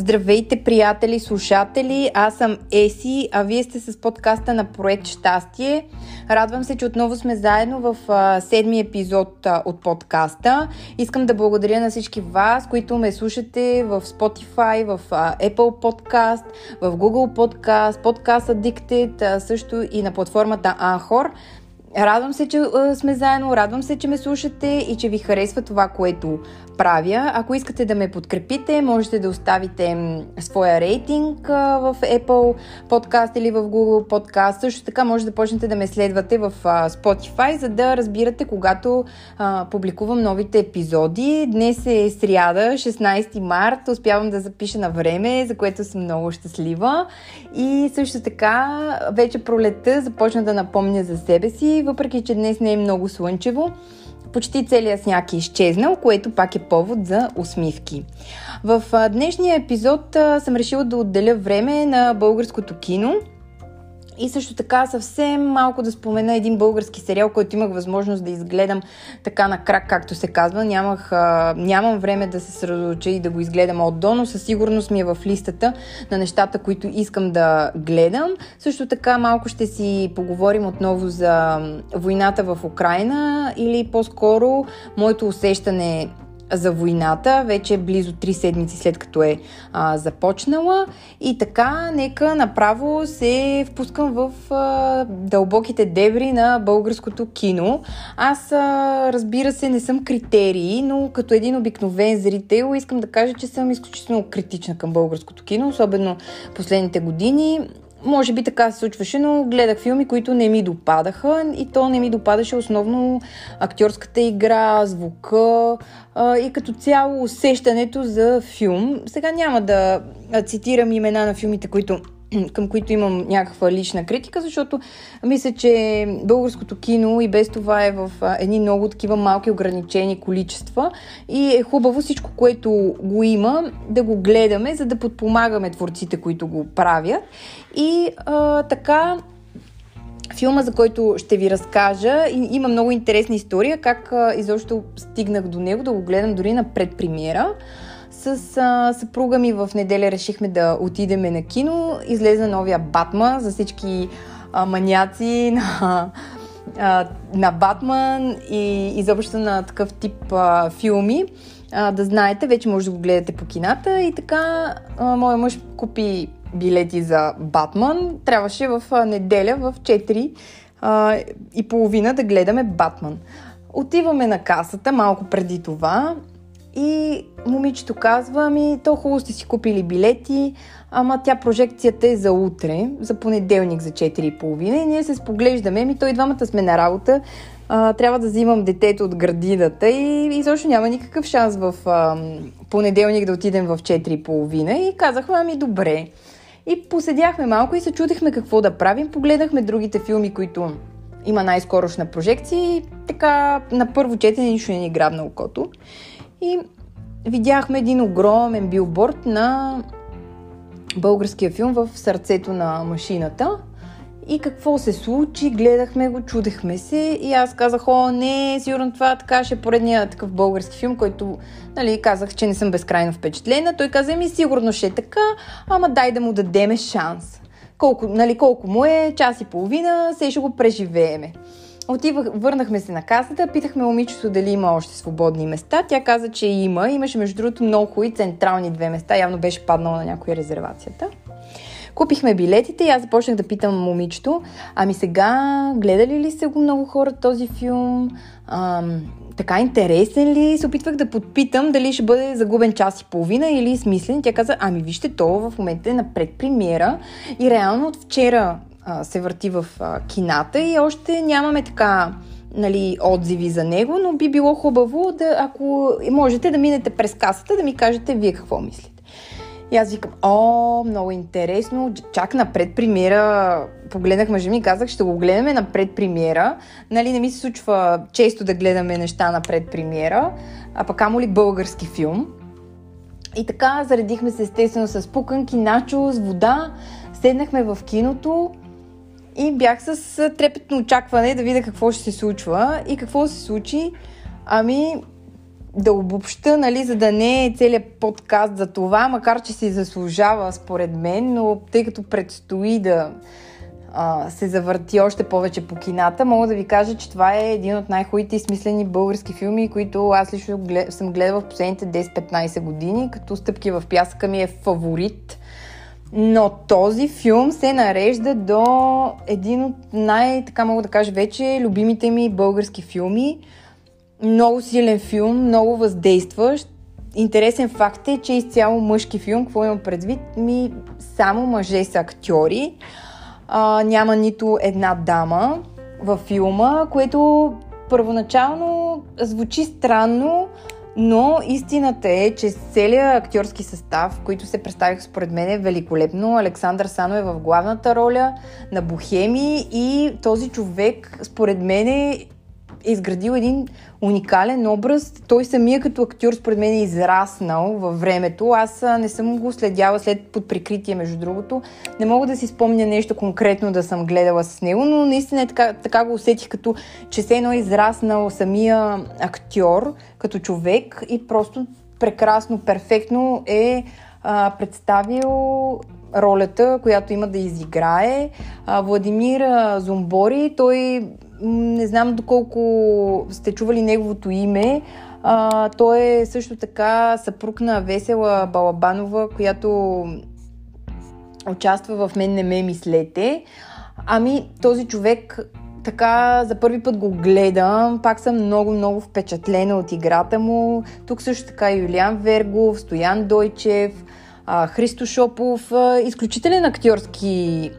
Здравейте, приятели, слушатели! Аз съм Еси, а вие сте с подкаста на Проект Щастие. Радвам се, че отново сме заедно в а, седми епизод от подкаста. Искам да благодаря на всички вас, които ме слушате в Spotify, в Apple Podcast, в Google Podcast, Podcast Addicted, също и на платформата Anchor. Радвам се, че сме заедно, радвам се, че ме слушате и че ви харесва това, което правя. Ако искате да ме подкрепите, можете да оставите своя рейтинг в Apple Podcast или в Google Podcast. Също така може да почнете да ме следвате в Spotify, за да разбирате когато публикувам новите епизоди. Днес е сряда, 16 март. Успявам да запиша на време, за което съм много щастлива. И също така вече пролета започна да напомня за себе си, въпреки че днес не е много слънчево почти целият сняг е изчезнал, което пак е повод за усмивки. В днешния епизод съм решила да отделя време на българското кино – и също така съвсем малко да спомена един български сериал, който имах възможност да изгледам така на крак, както се казва. Нямах, а, нямам време да се средоча и да го изгледам от до, но със сигурност ми е в листата на нещата, които искам да гледам. Също така малко ще си поговорим отново за войната в Украина или по-скоро моето усещане за войната, вече близо 3 седмици след като е а, започнала. И така, нека направо се впускам в а, дълбоките дебри на българското кино. Аз, а, разбира се, не съм критерии, но като един обикновен зрител искам да кажа, че съм изключително критична към българското кино, особено последните години може би така се случваше, но гледах филми, които не ми допадаха и то не ми допадаше основно актьорската игра, звука а, и като цяло усещането за филм. Сега няма да цитирам имена на филмите, които към които имам някаква лична критика, защото мисля, че българското кино и без това е в едни много такива малки ограничени количества и е хубаво всичко, което го има, да го гледаме, за да подпомагаме творците, които го правят. И а, така, филма, за който ще ви разкажа, има много интересна история, как а, изобщо стигнах до него, да го гледам дори на предпремиера. С а, съпруга ми в неделя решихме да отидеме на кино. Излезе новия Батма за всички а, маняци на, а, на Батман и изобщо на такъв тип а, филми. А, да знаете, вече може да го гледате по кината. И така, а, моя мъж купи билети за Батман. Трябваше в а, неделя в 4 а, и половина да гледаме Батман. Отиваме на касата малко преди това и момичето казва, ами то хубаво сте си купили билети, ама тя прожекцията е за утре, за понеделник за 4.30 и ние се споглеждаме, ми той двамата сме на работа, а, трябва да взимам детето от градината и изобщо няма никакъв шанс в а, понеделник да отидем в 4.30 и казахме, ами добре. И поседяхме малко и се чудихме какво да правим, погледнахме другите филми, които има най-скорошна прожекция и така на първо четене нищо не ни грабна окото. И видяхме един огромен билборд на българския филм в сърцето на машината. И какво се случи? Гледахме го, чудехме се и аз казах, о, не, сигурно това така ще е поредният такъв български филм, който нали, казах, че не съм безкрайно впечатлена. Той каза, ми сигурно ще е така, ама дай да му дадеме шанс. Колко, нали, колко му е, час и половина, се ще го преживееме. Отивах, върнахме се на касата, питахме момичето дали има още свободни места. Тя каза, че има. Имаше между другото много хубави централни две места. Явно беше паднала на някоя резервацията. Купихме билетите и аз започнах да питам момичето, ами сега гледали ли се го много хора този филм? Ам, така интересен ли? Се опитвах да подпитам дали ще бъде загубен час и половина или смислен. Тя каза, ами вижте, то в момента е на предпремиера и реално от вчера а, се върти в а, кината и още нямаме така нали, отзиви за него, но би било хубаво да, ако можете да минете през касата, да ми кажете вие какво мислите. И аз викам, о, много интересно, чак на предпремиера, погледнах мъжа ми и казах, ще го гледаме на предпремиера. Нали, не ми се случва често да гледаме неща на предпремиера, а пък амо ли български филм. И така заредихме се естествено с пуканки, начо, с вода, седнахме в киното и бях с трепетно очакване да видя какво ще се случва. И какво се случи? Ами, да обобща, нали, за да не е целият подкаст за това, макар че си заслужава според мен, но тъй като предстои да а, се завърти още повече по кината, мога да ви кажа, че това е един от най-хубавите и смислени български филми, които аз лично съм гледала в последните 10-15 години, като Стъпки в пясъка ми е фаворит. Но този филм се нарежда до един от най, така мога да кажа вече, любимите ми български филми. Много силен филм, много въздействащ. Интересен факт е, че изцяло мъжки филм. Какво имам предвид? Ми само мъже са актьори а, няма нито една дама във филма, което първоначално звучи странно, но истината е, че целият актьорски състав, които се представих според мен е великолепно. Александър Сано е в главната роля на Бохеми и този човек според мен е изградил един уникален образ. Той самия като актьор според мен е израснал във времето. Аз не съм го следяла след под прикритие, между другото. Не мога да си спомня нещо конкретно да съм гледала с него, но наистина е така, така го усетих, като че се едно израснал самия актьор като човек и просто прекрасно, перфектно е а, представил ролята, която има да изиграе. А, Владимир Зомбори, той не знам доколко сте чували неговото име. А, той е също така съпруг на Весела Балабанова, която участва в Мен не ме мислете. Ами, този човек така за първи път го гледам, пак съм много-много впечатлена от играта му. Тук също така Юлиан Вергов, Стоян Дойчев, Христо Шопов, изключителен актьорски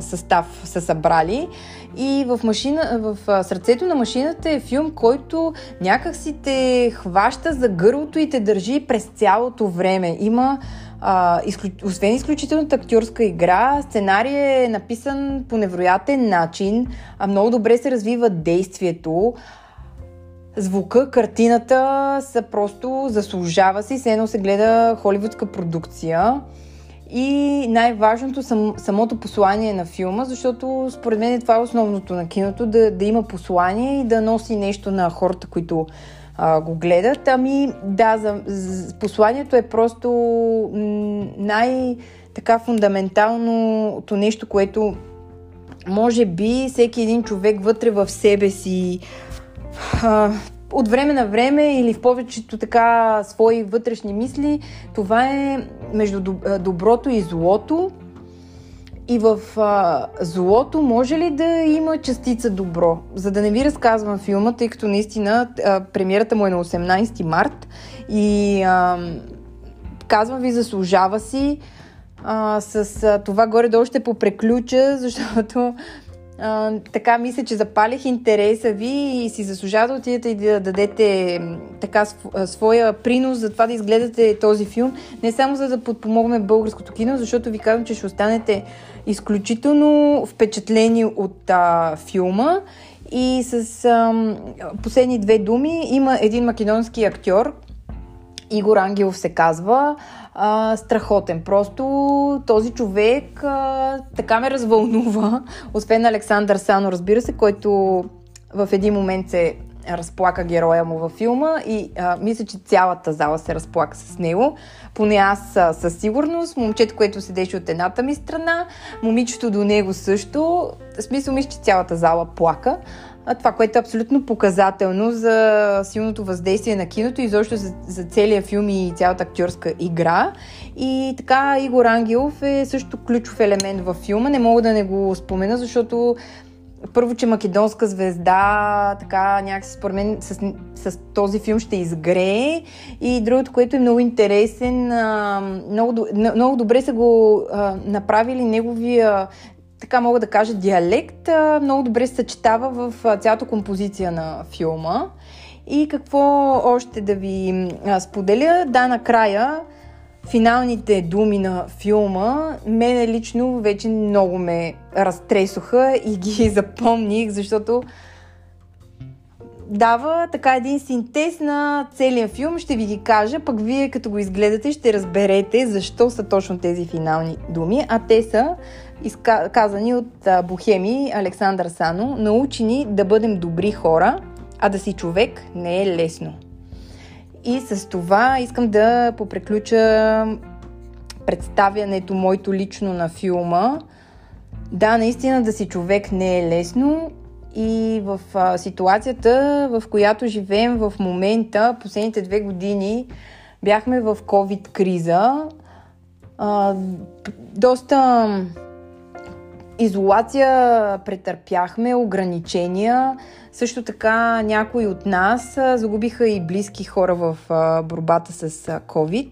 състав са събрали. И в, машина, в сърцето на машината е филм, който някак си те хваща за гърлото и те държи през цялото време. Има а, изключ... освен изключителната актьорска игра, сценарий е написан по невероятен начин, а много добре се развива действието. Звука, картината са просто заслужава си, все едно се гледа холивудска продукция. И най-важното сам, самото послание на филма, защото според мен това е основното на киното, да, да има послание и да носи нещо на хората, които а, го гледат. Ами да, за, за, посланието е просто най-така фундаменталното нещо, което може би всеки един човек вътре в себе си а, от време на време или в повечето така свои вътрешни мисли, това е между доброто и злото. И в а, злото може ли да има частица добро? За да не ви разказвам филма, тъй като наистина а, премиерата му е на 18 март и а, казвам ви, заслужава си. А, с а, това горе-долу ще попреключа, защото така мисля, че запалих интереса ви и си заслужава да отидете и да дадете така своя принос за това да изгледате този филм. Не само за да подпомогне българското кино, защото ви казвам, че ще останете изключително впечатлени от а, филма. И с а, последни две думи има един македонски актьор, Игор Ангелов се казва, а, страхотен. Просто този човек а, така ме развълнува, освен Александър Сано, разбира се, който в един момент се разплака героя му във филма и а, мисля, че цялата зала се разплака с него. Поне аз а, със сигурност. Момчето, което седеше от едната ми страна, момичето до него също. В смисъл, мисля, че цялата зала плака това, което е абсолютно показателно за силното въздействие на киното и защо за, за целия филм и цялата актьорска игра. И така Игор Ангелов е също ключов елемент във филма. Не мога да не го спомена, защото първо, че македонска звезда, така някакси според мен с, с този филм ще изгрее. И другото, което е много интересен, много, много добре са го направили неговия така мога да кажа, диалект много добре се съчетава в цялата композиция на филма. И какво още да ви споделя? Да, накрая финалните думи на филма мене лично вече много ме разтресоха и ги запомних, защото дава така един синтез на целия филм. Ще ви ги кажа, пък вие като го изгледате ще разберете защо са точно тези финални думи. А те са казани от Бохеми Александър Сано. Научени да бъдем добри хора, а да си човек не е лесно. И с това искам да попреключа представянето моето лично на филма. Да, наистина да си човек не е лесно и в а, ситуацията, в която живеем в момента, последните две години, бяхме в COVID-криза. А, доста изолация претърпяхме, ограничения. Също така някои от нас загубиха и близки хора в борбата с COVID.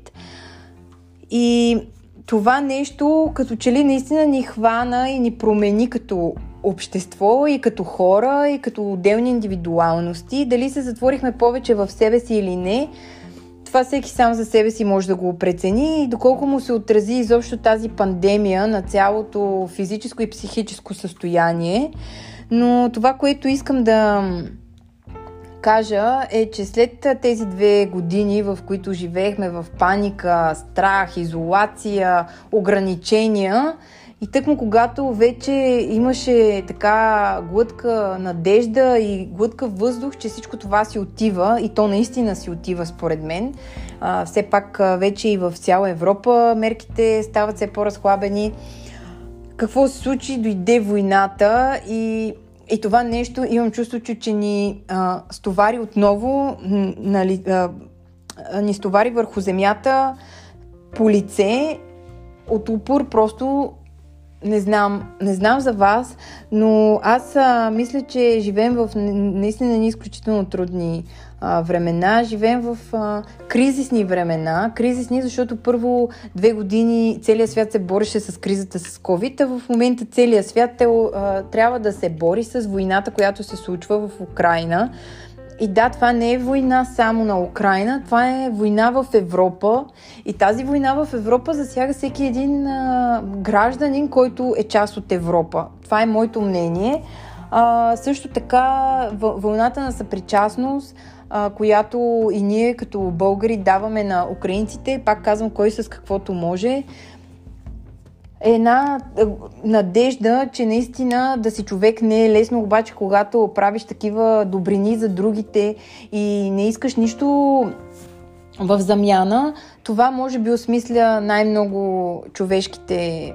И това нещо като че ли наистина ни хвана и ни промени като общество и като хора и като отделни индивидуалности. Дали се затворихме повече в себе си или не, това всеки сам за себе си може да го прецени и доколко му се отрази изобщо тази пандемия на цялото физическо и психическо състояние. Но това, което искам да кажа е, че след тези две години, в които живеехме в паника, страх, изолация, ограничения, и тъкмо когато вече имаше така глътка надежда и глътка въздух, че всичко това си отива и то наистина си отива според мен. А, все пак вече и в цяла Европа мерките стават все по-разхлабени. Какво се случи? Дойде войната и и това нещо имам чувство, че, че ни а, стовари отново, нали, а, ни стовари върху земята по лице от упор просто не знам, не знам за вас, но аз а, мисля, че живеем в наистина ни изключително трудни а, времена. Живеем в а, кризисни времена. Кризисни, защото първо две години целият свят се бореше с кризата с COVID, а в момента целият свят е, а, трябва да се бори с войната, която се случва в Украина. И да, това не е война само на Украина, това е война в Европа. И тази война в Европа засяга всеки един а, гражданин, който е част от Европа. Това е моето мнение. А, също така, вълната на съпричастност, а, която и ние като българи даваме на украинците, пак казвам, кой с каквото може, една е, надежда, че наистина да си човек не е лесно, обаче когато правиш такива добрини за другите и не искаш нищо в замяна, това може би осмисля най-много човешките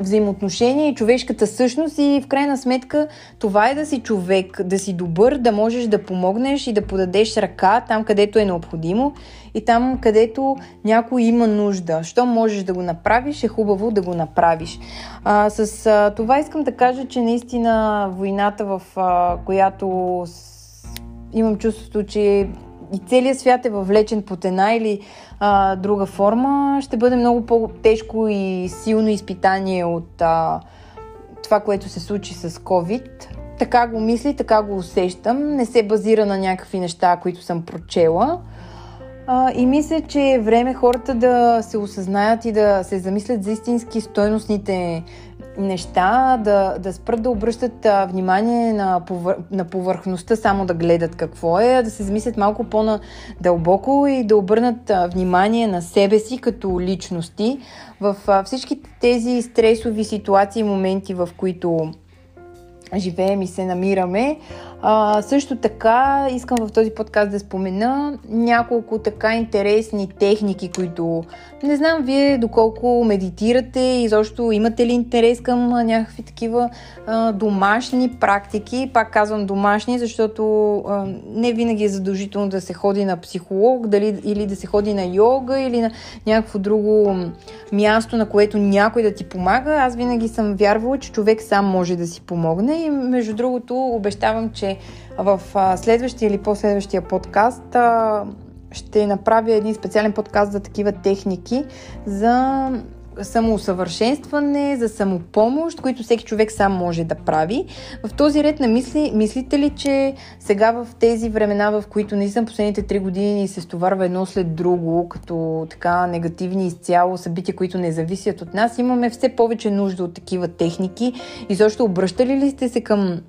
взаимоотношения и човешката същност и в крайна сметка това е да си човек, да си добър, да можеш да помогнеш и да подадеш ръка там, където е необходимо и там, където някой има нужда. Що можеш да го направиш, е хубаво да го направиш. А, с а, това искам да кажа, че наистина войната, в а, която с... имам чувството, че и целият свят е въвлечен под една или а, друга форма, ще бъде много по-тежко и силно изпитание от а, това, което се случи с COVID. Така го мисли, така го усещам. Не се базира на някакви неща, които съм прочела. А, и мисля, че е време хората да се осъзнаят и да се замислят за истински стойностните неща, да, да спрат да обръщат а, внимание на, повър... на повърхността, само да гледат какво е, да се замислят малко по-надълбоко и да обърнат а, внимание на себе си като личности в а, всички тези стресови ситуации и моменти, в които живеем и се намираме. А, също така искам в този подкаст да спомена няколко така интересни техники, които не знам вие доколко медитирате и защо имате ли интерес към някакви такива а, домашни практики. Пак казвам домашни, защото а, не винаги е задължително да се ходи на психолог дали, или да се ходи на йога или на някакво друго място, на което някой да ти помага. Аз винаги съм вярвала, че човек сам може да си помогне и между другото обещавам, че в следващия или последващия подкаст ще направя един специален подкаст за такива техники за самоусъвършенстване, за самопомощ, които всеки човек сам може да прави. В този ред на мисли, мислите ли, че сега в тези времена, в които наистина последните три години се стоварва едно след друго, като така негативни изцяло събития, които не зависят от нас, имаме все повече нужда от такива техники и защо обръщали ли сте се към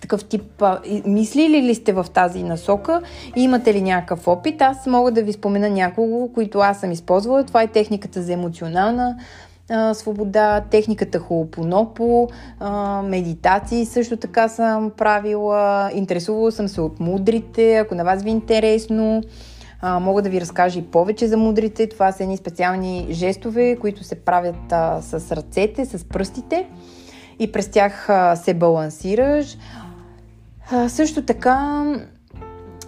такъв тип, а, мислили ли сте в тази насока имате ли някакъв опит? Аз мога да ви спомена няколко, които аз съм използвала. Това е техниката за емоционална а, свобода, техниката Хоопонопо, а, медитации също така съм правила, интересувала съм се от мудрите, ако на вас ви е интересно. а, мога да ви разкажа и повече за мудрите. Това са едни специални жестове, които се правят а, с ръцете, с пръстите и през тях а, се балансираш. А, също така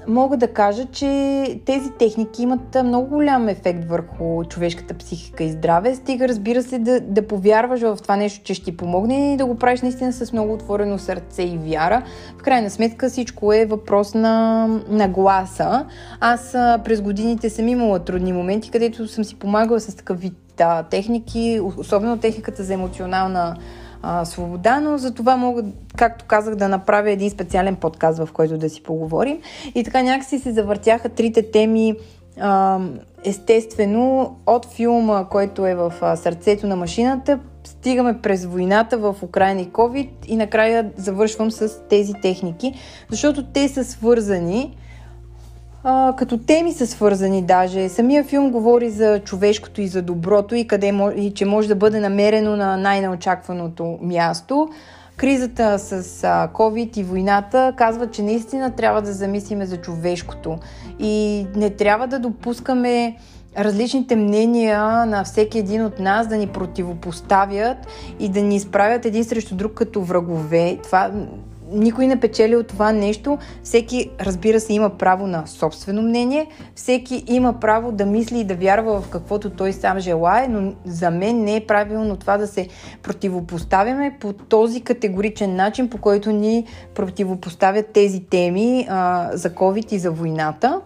мога да кажа, че тези техники имат много голям ефект върху човешката психика и здраве. Стига, разбира се, да, да повярваш в това нещо, че ще ти помогне и да го правиш наистина с много отворено сърце и вяра. В крайна сметка всичко е въпрос на, на гласа. Аз през годините съм имала трудни моменти, където съм си помагала с такъв вид да, техники, особено техниката за емоционална а, свобода, но за това мога, както казах, да направя един специален подкаст, в който да си поговорим. И така някакси се завъртяха трите теми а, естествено от филма, който е в сърцето на машината, стигаме през войната в Украина и COVID и накрая завършвам с тези техники, защото те са свързани а, като теми са свързани даже. Самия филм говори за човешкото и за доброто и, къде, и че може да бъде намерено на най-неочакваното място. Кризата с COVID и войната казва, че наистина трябва да замислиме за човешкото и не трябва да допускаме различните мнения на всеки един от нас да ни противопоставят и да ни изправят един срещу друг като врагове. Това никой не печели от това нещо. Всеки, разбира се, има право на собствено мнение. Всеки има право да мисли и да вярва в каквото той сам желае, но за мен не е правилно това да се противопоставяме по този категоричен начин, по който ни противопоставят тези теми а, за COVID и за войната.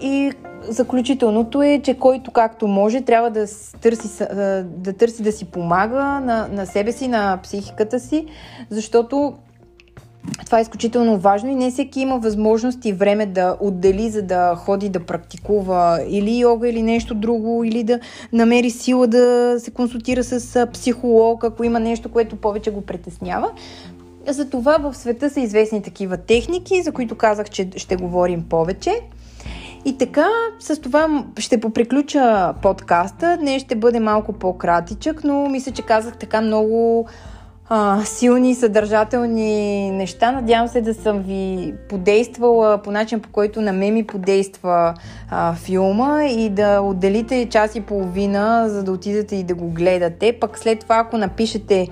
И заключителното е, че който както може, трябва да търси да, търси да си помага на, на себе си, на психиката си, защото това е изключително важно и не всеки има възможност и време да отдели, за да ходи да практикува или йога, или нещо друго, или да намери сила да се консултира с психолог, ако има нещо, което повече го притеснява. Затова в света са известни такива техники, за които казах, че ще говорим повече. И така, с това ще поприключа подкаста. Днес ще бъде малко по-кратичък, но мисля, че казах така много а, силни, съдържателни неща. Надявам се да съм ви подействала по начин, по който на мен ми подейства а, филма и да отделите час и половина, за да отидете и да го гледате. Пък след това, ако напишете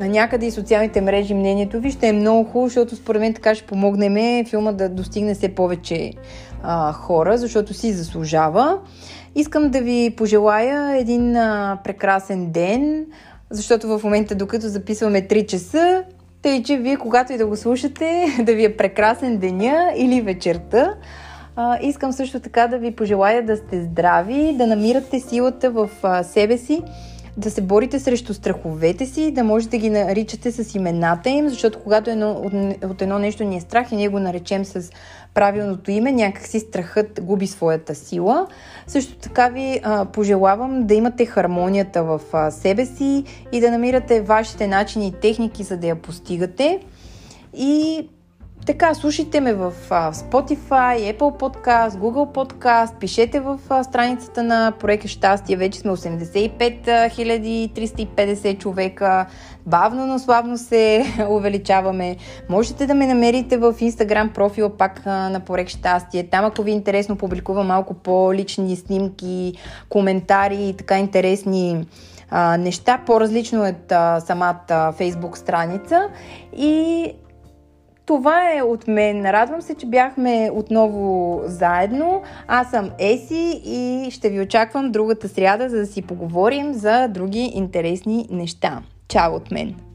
на някъде и социалните мрежи мнението ви, ще е много хубаво, защото според мен така ще помогнем филма да достигне все повече а, хора, защото си заслужава. Искам да ви пожелая един а, прекрасен ден, защото в момента, докато записваме 3 часа, тъй, че вие, когато и да го слушате, да ви е прекрасен деня или вечерта. А, искам също така да ви пожелая да сте здрави, да намирате силата в а, себе си, да се борите срещу страховете си, да можете да ги наричате с имената им, защото когато едно, от, от едно нещо ни е страх и ние го наречем с правилното име, някакси страхът губи своята сила. Също така ви а, пожелавам да имате хармонията в а, себе си и да намирате вашите начини и техники, за да я постигате. И така, слушайте ме в Spotify, Apple Podcast, Google Podcast, пишете в страницата на проекта Щастие. Вече сме 85 350 човека. Бавно, но славно се увеличаваме. Можете да ме намерите в Instagram профила пак на проект Щастие. Там, ако ви е интересно, публикувам малко по-лични снимки, коментари и така интересни неща, по-различно от а, самата Facebook страница. И това е от мен. Радвам се, че бяхме отново заедно. Аз съм Еси и ще ви очаквам другата сряда, за да си поговорим за други интересни неща. Чао от мен!